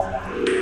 Thank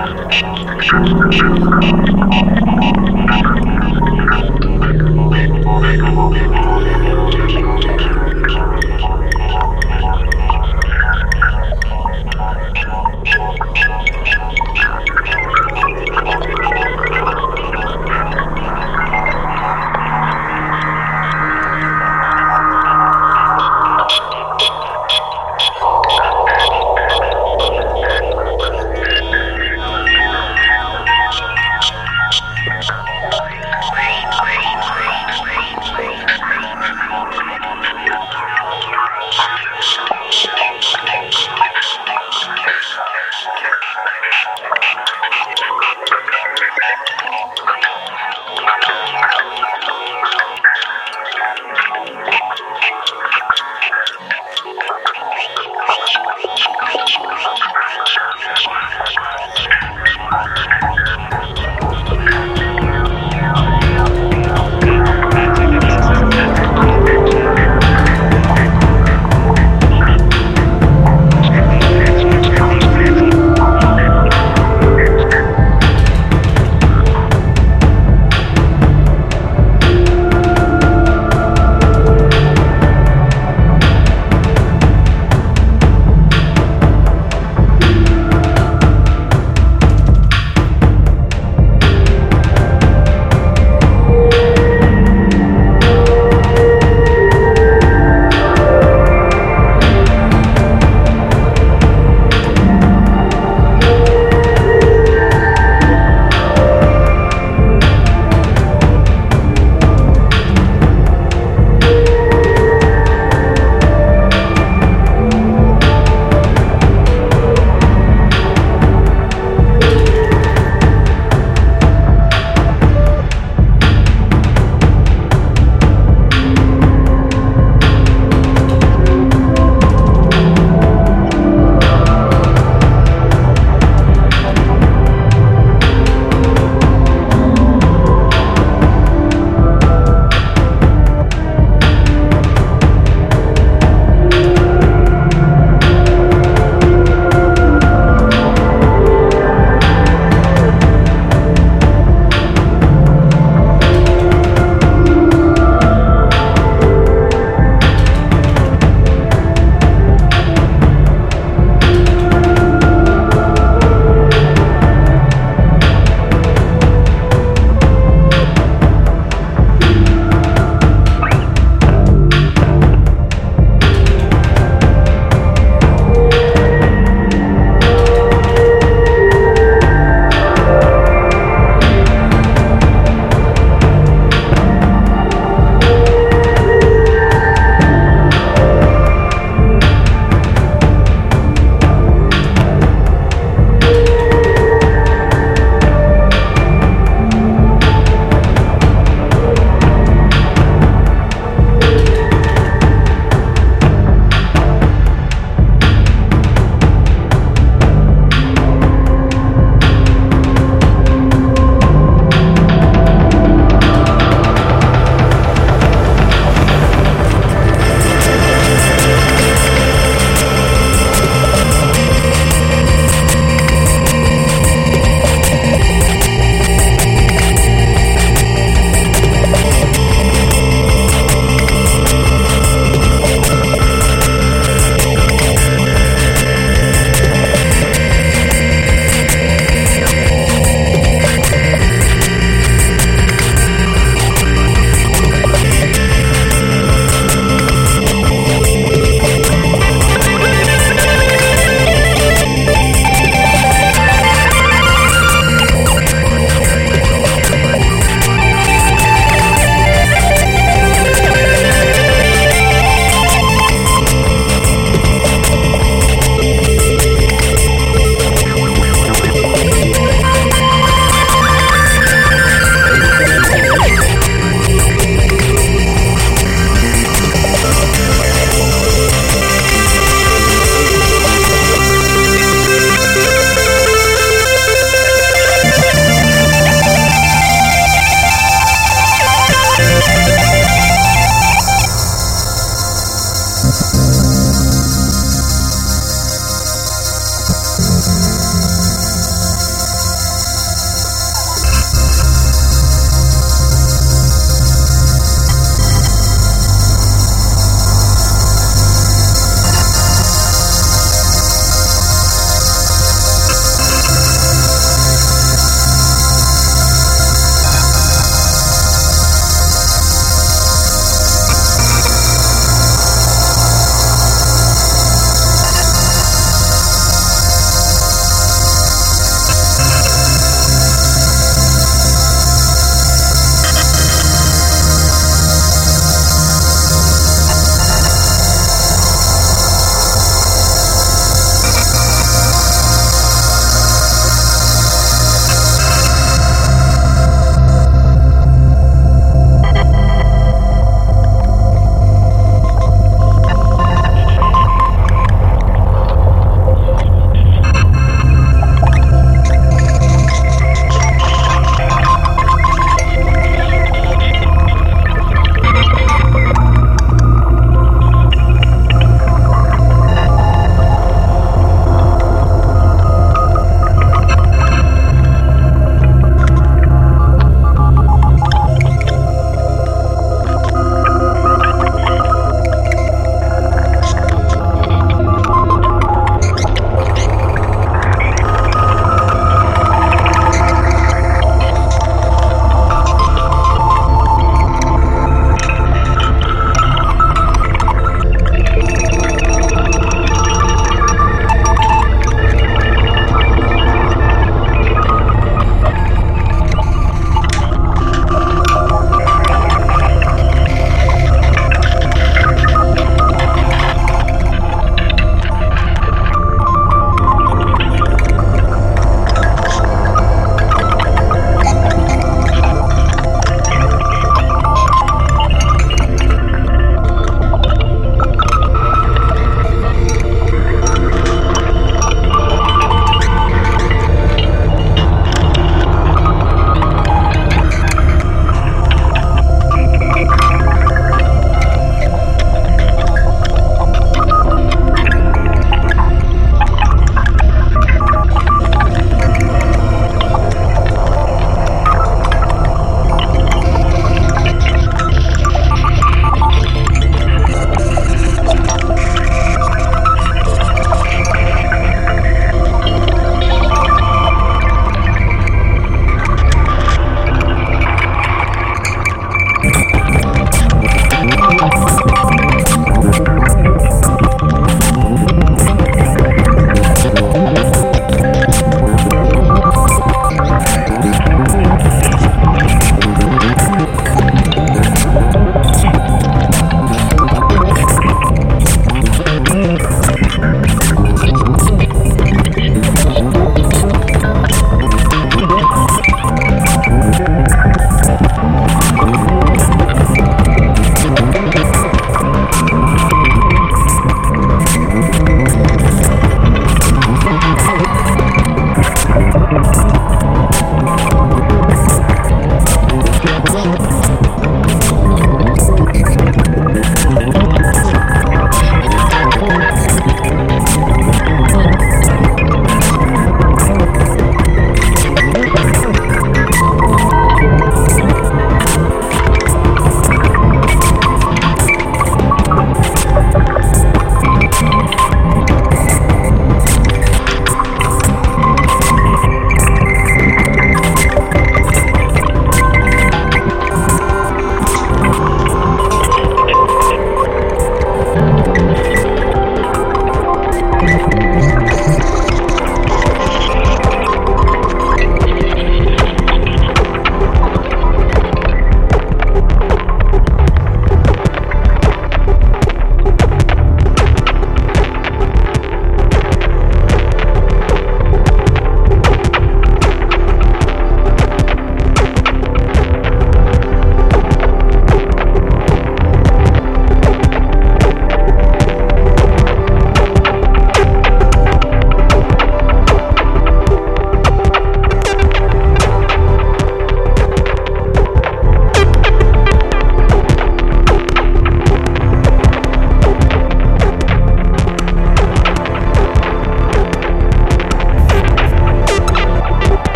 Thank you.